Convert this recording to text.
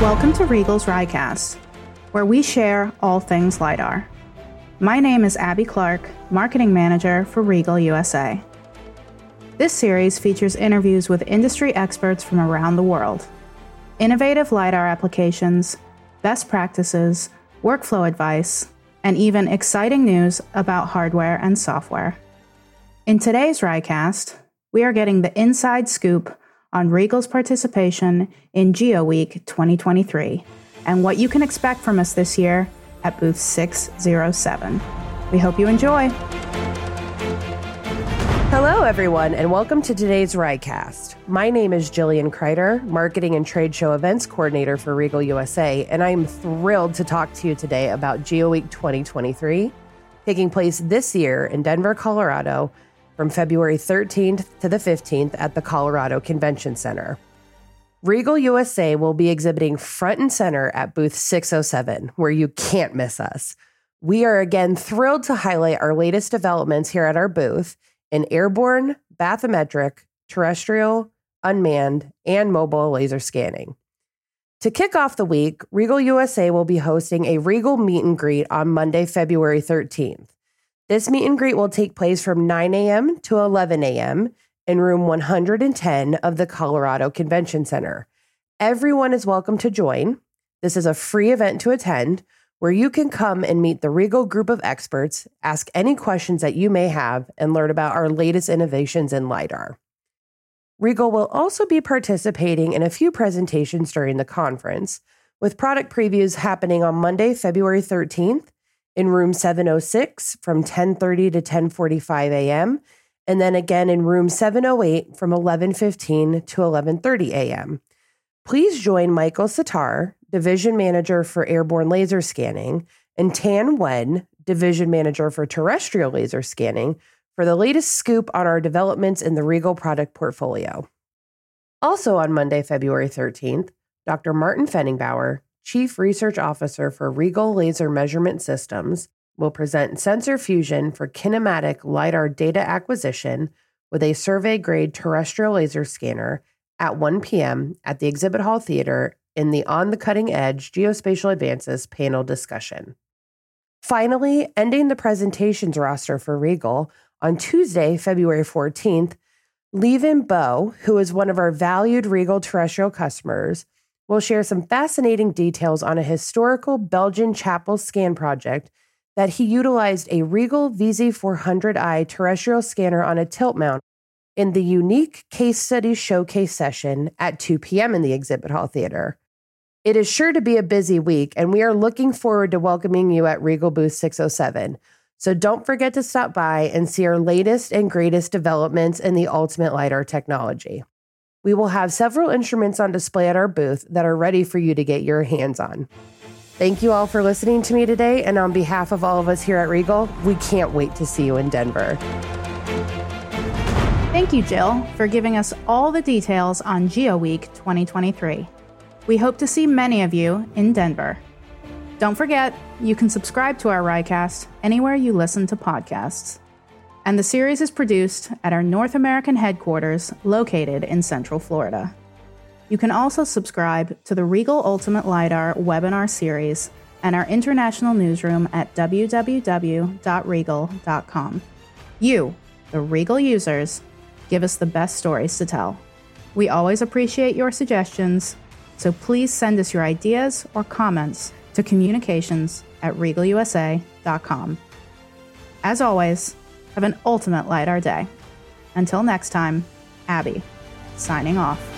Welcome to RIEGL's RiCAST, where we share all things LiDAR. My name is Abby Clark, Marketing Manager for RIEGL USA. This series features interviews with industry experts from around the world, innovative LiDAR applications, best practices, workflow advice, and even exciting news about hardware and software. In today's RiCAST, we are getting the inside scoop on RIEGL's participation in GeoWeek 2023 and what you can expect from us this year at booth 607. We hope you enjoy. Hello, everyone, and welcome to today's RiCAST. My name is Jillian Kreider, Marketing and Trade Show Events Coordinator for RIEGL USA, and I am thrilled to talk to you today about GeoWeek 2023, taking place this year in Denver, Colorado, from February 13th to the 15th at the Colorado Convention Center. RIEGL USA will be exhibiting front and center at booth 607, where you can't miss us. We are again thrilled to highlight our latest developments here at our booth in airborne, bathymetric, terrestrial, unmanned, and mobile laser scanning. To kick off the week, RIEGL USA will be hosting a RIEGL meet and greet on Monday, February 13th. This meet and greet will take place from 9 a.m. to 11 a.m. in room 110 of the Colorado Convention Center. Everyone is welcome to join. This is a free event to attend where you can come and meet the RIEGL group of experts, ask any questions that you may have, and learn about our latest innovations in LiDAR. RIEGL will also be participating in a few presentations during the conference, with product previews happening on Monday, February 13th in room 706 from 10:30 to 10:45 a.m. and then again in room 708 from 11:15 to 11:30 a.m. Please join Michael Sitar, division manager for airborne laser scanning, and Tan Wen, division manager for terrestrial laser scanning, for the latest scoop on our developments in the RIEGL product portfolio. Also on Monday, February 13th, Dr. Martin Pfennigbauer, Chief Research Officer for RIEGL Laser Measurement Systems, will present sensor fusion for kinematic LiDAR data acquisition with a survey grade terrestrial laser scanner at 1 p.m. at the Exhibit Hall Theater in the On the Cutting Edge Geospatial Advances panel discussion. Finally, ending the presentations roster for RIEGL on Tuesday, February 14th, Lieven Beuckx, who is one of our valued RIEGL terrestrial customers, will share some fascinating details on a historical Belgian chapel scan project that he utilized a RIEGL VZ400i terrestrial scanner on a tilt mount in the unique case study showcase session at 2 p.m. in the Exhibit Hall Theater. It is sure to be a busy week, and we are looking forward to welcoming you at RIEGL Booth 607. So don't forget to stop by and see our latest and greatest developments in the ultimate LiDAR technology. We will have several instruments on display at our booth that are ready for you to get your hands on. Thank you all for listening to me today, and on behalf of all of us here at RIEGL, we can't wait to see you in Denver. Thank you, Jill, for giving us all the details on GeoWeek 2023. We hope to see many of you in Denver. Don't forget, you can subscribe to our RiCAST anywhere you listen to podcasts and the series is produced at our North American headquarters located in Central Florida. You can also subscribe to the RIEGL Ultimate LiDAR webinar series and our international newsroom at www.riegl.com. You, the RIEGL users, give us the best stories to tell. We always appreciate your suggestions, so please send us your ideas or comments to communications at rieglusa.com. As always, have an ultimate LiDAR day. Until next time, Abby, signing off.